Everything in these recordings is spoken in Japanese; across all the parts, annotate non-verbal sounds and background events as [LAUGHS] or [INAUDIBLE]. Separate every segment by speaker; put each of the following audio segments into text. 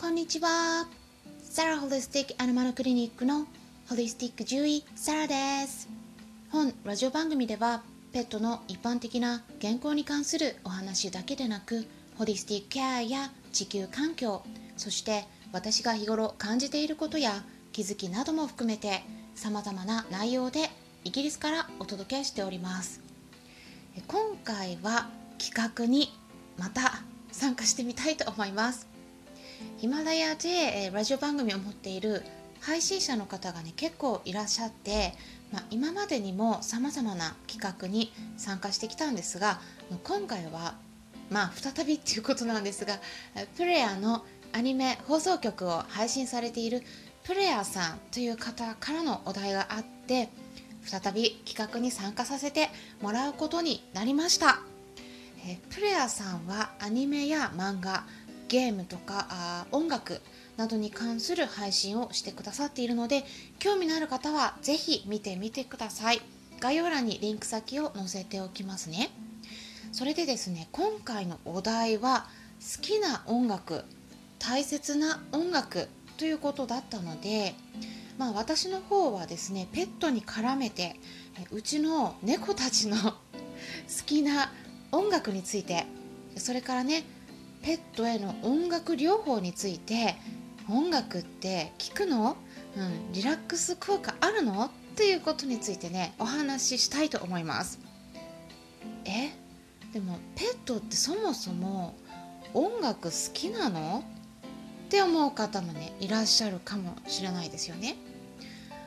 Speaker 1: こんにちは。サラホリスティックアニマルクリニックのホリスティック獣医サラです。本ラジオ番組ではペットの一般的な健康に関するお話だけでなくホリスティックケアや地球環境そして私が日頃感じていることや気づきなども含めて様々な内容でイギリスからお届けしております。今回は企画にまた参加してみたいと思います。ヒマラヤでラジオ番組を持っている配信者の方がね結構いらっしゃって、まあ、今までにもさまざまな企画に参加してきたんですが今回はまあ再びっていうことなんですがプレイヤーのアニメ放送局を配信されているプレイヤーさんという方からのお題があって再び企画に参加させてもらうことになりました、えプレイヤーさんはアニメや漫画ゲームとかあ音楽などに関する配信をしてくださっているので興味のある方はぜひ見てみてください。概要欄にリンク先を載せておきますね。それでですね今回のお題は好きな音楽大切な音楽ということだったのでまあ私の方はですねペットに絡めてうちの猫たちの [LAUGHS] 好きな音楽についてそれからねペットへの音楽療法について音楽って聞くの、うん、リラックス効果あるの？っていうことについてねお話ししたいと思います。え？でもペットってそもそも音楽好きなの？って思う方もねいらっしゃるかもしれないですよね。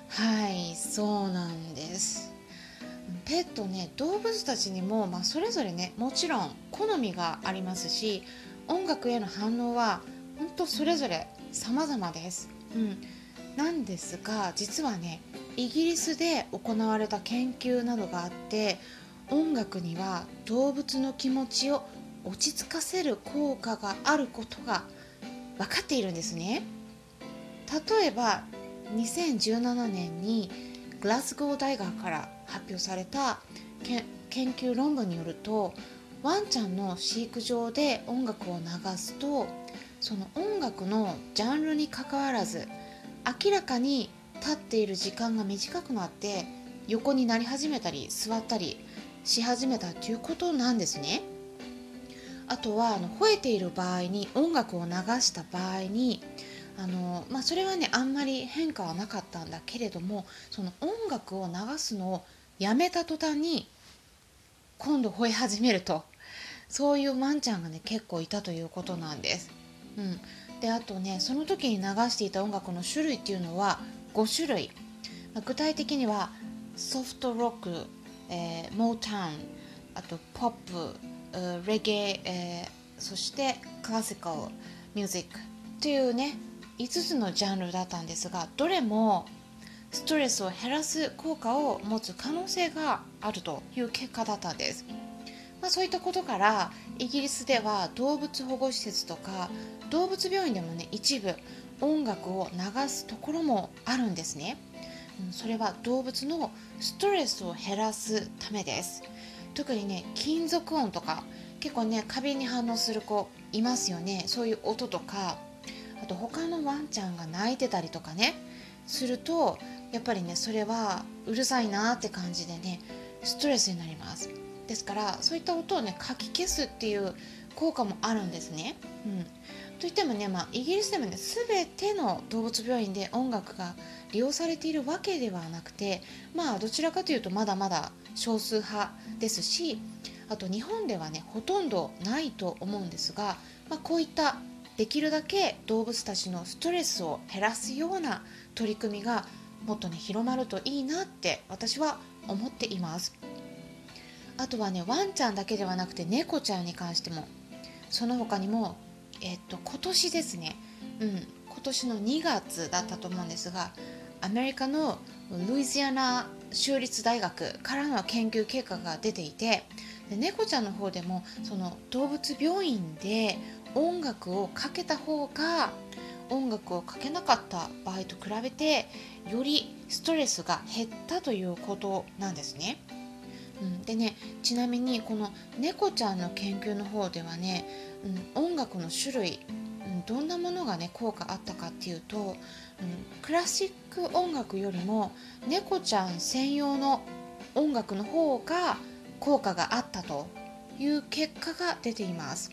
Speaker 1: はいそうなんです。ペットね動物たちにも、まあ、それぞれねもちろん好みがありますし音楽への反応は本当それぞれ様々です、うん、なんですが実はねイギリスで行われた研究などがあって音楽には動物の気持ちを落ち着かせる効果があることが分かっているんですね。例えば2017年にグラスゴー大学から発表された研究論文によるとワンちゃんの飼育場で音楽を流すとその音楽のジャンルにかかわらず明らかに立っている時間が短くなって横になり始めたり座ったりし始めたということなんですね。あとはあの吠えている場合に音楽を流した場合にあの、まあ、それはねあんまり変化はなかったんだけれどもその音楽を流すのをやめた途端に今度吠え始めるとそういうワンちゃんがね結構いたということなんです。うん、であとねその時に流していた音楽の種類っていうのは5種類、まあ、具体的にはソフトロック、えー、モータウンあとポップレゲエ、えー、そしてクラシカルミュージックというね5つのジャンルだったんですがどれもストレスを減らす効果を持つ可能性があるという結果だったんです、まあ、そういったことからイギリスでは動物保護施設とか動物病院でもね一部音楽を流すところもあるんですね。それは動物のストレスを減らすためです。特にね金属音とか結構ね過敏に反応する子いますよね。そういう音とかあと他のワンちゃんが泣いてたりとかねするとやっぱりねそれはうるさいなって感じでねストレスになります。ですからそういった音をねかき消すっていう効果もあるんですね。うん、といってもね、まあ、イギリスでもね全ての動物病院で音楽が利用されているわけではなくてまあどちらかというとまだまだ少数派ですしあと日本ではねほとんどないと思うんですが、まあ、こういったできるだけ動物たちのストレスを減らすような取り組みがもっとね広まるといいなって私は思っていますあとはねワンちゃんだけではなくて猫ちゃんに関してもその他にもえっと今年ですねうん今年の2月だったと思うんですがアメリカのルイジアナ州立大学からの研究結果が出ていてで猫ちゃんの方でもその動物病院で音楽をかけた方が音楽をかけなかった場合と比べてよりストレスが減ったということなんですね。うん、でねちなみにこの猫ちゃんの研究の方ではね、うん、音楽の種類うん、どんなものがね効果あったかっていうと、うん、クラシック音楽よりも猫ちゃん専用の音楽の方が効果があったという結果が出ています。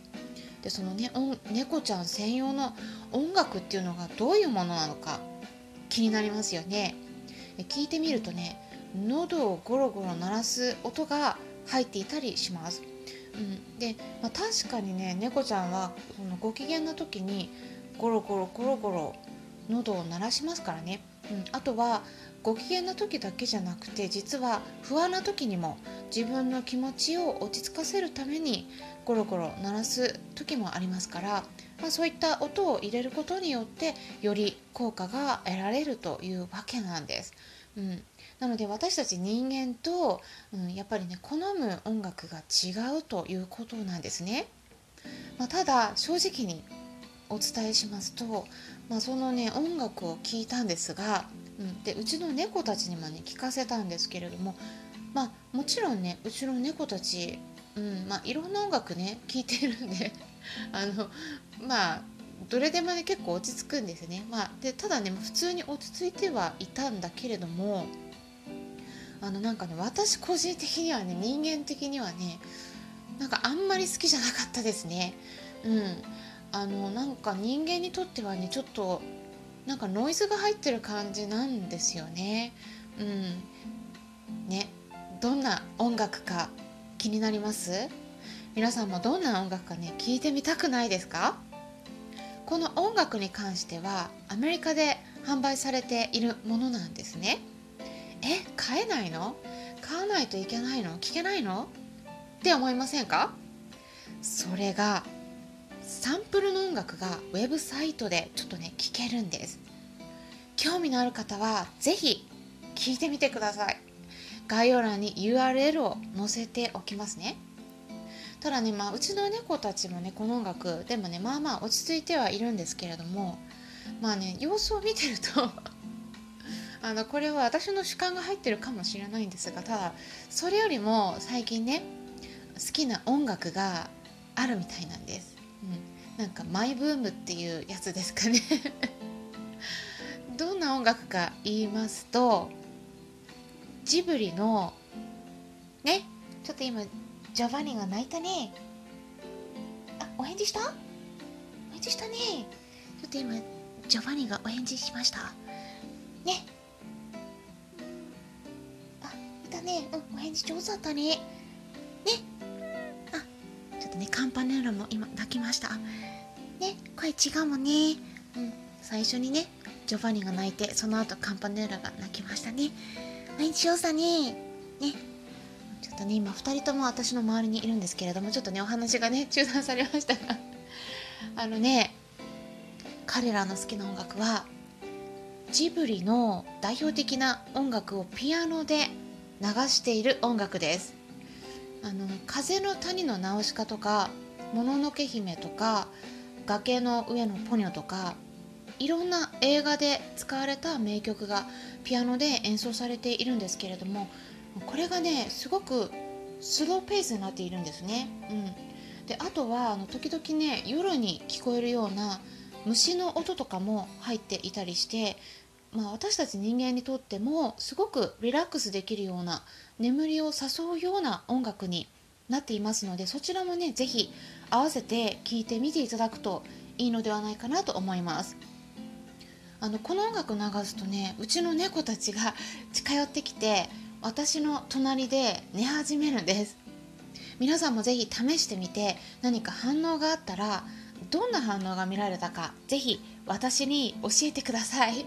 Speaker 1: でそのね猫ちゃん専用の音楽っていうのがどういうものなのか気になりますよね。聞いてみるとね喉をゴロゴロ鳴らす音が入っていたりします。うん、で、まあ、確かにね猫ちゃんはそのご機嫌な時にゴロゴロゴロゴロ喉を鳴らしますからね、うん、あとはご機嫌な時だけじゃなくて実は不安な時にも自分の気持ちを落ち着かせるためにゴロゴロ鳴らす時もありますから、まあ、そういった音を入れることによってより効果が得られるというわけなんです。うん、なので私たち人間と、うん、やっぱりね好む音楽が違うということなんですね。まあ、ただ正直にお伝えしますと、まあ、そのね音楽を聴いたんですが、うん、でうちの猫たちにもね聞かせたんですけれどもまあもちろんねうちの猫たち、うんまあ、いろんな音楽ね聴いてるんで [LAUGHS] あのまあどれでもね結構落ち着くんですね、まあ、でただね普通に落ち着いてはいたんだけれどもあのなんかね私個人的にはね人間的にはねなんかあんまり好きじゃなかったですね。うん。あのなんか人間にとってはねちょっとなんかノイズが入ってる感じなんですよね。うん。ね。どんな音楽か気になります？皆さんもどんな音楽かね聞いてみたくないですか？この音楽に関してはアメリカで販売されているものなんですねえ買えないの？買わないといけないの？聞けないの？って思いませんか？それがサンプルの音楽がウェブサイトでちょっとね聞けるんです。興味のある方は是非聞いてみてください。概要欄に URL を載せておきますね。ただね、まあ、うちの猫たちもねこの音楽でもねまあまあ落ち着いてはいるんですけれどもまあね様子を見てるとあのこれは私の主観が入ってるかもしれないんですがただそれよりも最近ね好きな音楽があるみたいなんです、うん、なんかマイブームっていうやつですかね。[LAUGHS] どんな音楽か言いますとジブリのねちょっと今ジョバニが泣いたね。あお返事した？お返事したね。ちょっと今ジョバニがお返事しました。ね。ね。うんお返事上手だったね。ね。あちょっとねカンパネラも今泣きました。ね声違うもんね。うん最初にねジョバニが泣いてその後カンパネラが泣きましたね。お返事上手だね。ね。ちょっとね今2人とも私の周りにいるんですけれどもちょっとねお話がね中断されましたが。あのね彼らの好きな音楽はジブリの代表的な音楽をピアノで流している音楽ですあの風の谷のナウシカとかもののけ姫とか崖の上のポニョとかいろんな映画で使われた名曲がピアノで演奏されているんですけれどもこれがねすごくスローペースになっているんですね。うん、であとはあの時々ね夜に聞こえるような虫の音とかも入っていたりして、まあ、私たち人間にとってもすごくリラックスできるような眠りを誘うような音楽になっていますのでそちらもね是非合わせて聴いてみていただくといいのではないかなと思います。あのこの音楽流すとねうちの猫たちが [LAUGHS] 近寄ってきて私の隣で [LAUGHS] 寝始めるんです皆さんもぜひ試してみて何か反応があったらどんな反応が見られたかぜひ私に教えてください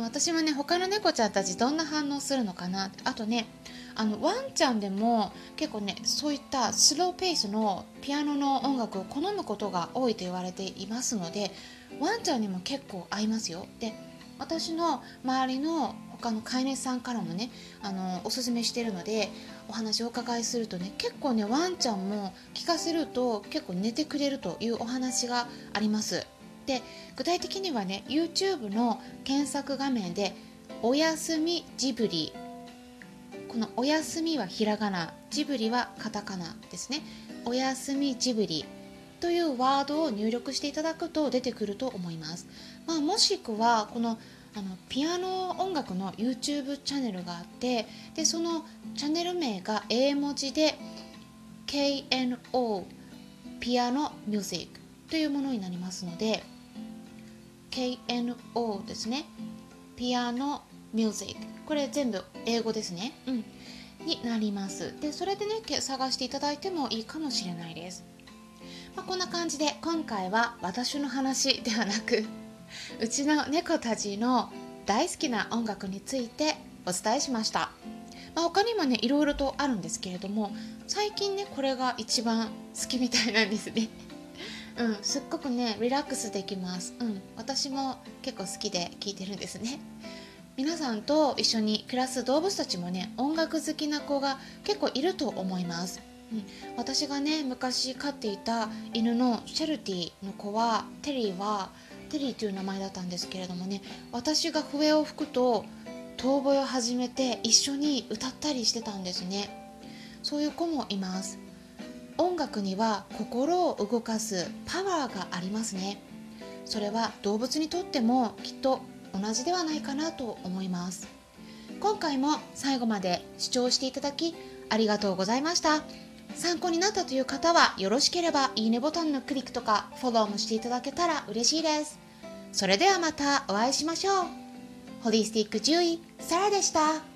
Speaker 1: 私もね他の猫ちゃんたちどんな反応するのかな？あとねあのワンちゃんでも結構ねそういったスローペースのピアノの音楽を好むことが多いと言われていますのでワンちゃんにも結構合いますよ。で私の周りの他の飼い主さんからもねあのおすすめしてるのでお話をお伺いするとね結構ねワンちゃんも聞かせると結構寝てくれるというお話があります。で具体的にはね YouTube の検索画面で「おやすみジブリ」この「おやすみ」はひらがなジブリはカタカナですね「おやすみジブリ」というワードを入力していただくと出てくると思います、まあ、もしくはこのあのピアノ音楽の YouTube チャンネルがあってでそのチャンネル名が英文字で KNO ピアノミュージックというものになりますので KNO ですね。ピアノミュージックこれ全部英語ですね、うん、になります。でそれでね探していただいてもいいかもしれないです、まあ、こんな感じで今回は私の話ではなく [LAUGHS] うちの猫たちの大好きな音楽についてお伝えしました、まあ、他にもねいろいろとあるんですけれども最近ねこれが一番好きみたいなんですねうん、すっごくねリラックスできます、うん、私も結構好きで聴いてるんですね。[LAUGHS] 皆さんと一緒に暮らす動物たちもね音楽好きな子が結構いると思います、うん、私がね昔飼っていた犬のシェルティの子はテリーはテリーという名前だったんですけれどもね私が笛を吹くと遠吠えを始めて一緒に歌ったりしてたんですね。そういう子もいます。音楽には心を動かすパワーがありますね。それは動物にとってもきっと同じではないかなと思います。今回も最後まで視聴していただきありがとうございました。参考になったという方はよろしければいいねボタンのクリックとかフォローもしていただけたら嬉しいです。それではまたお会いしましょう。ホリスティック獣医サラでした。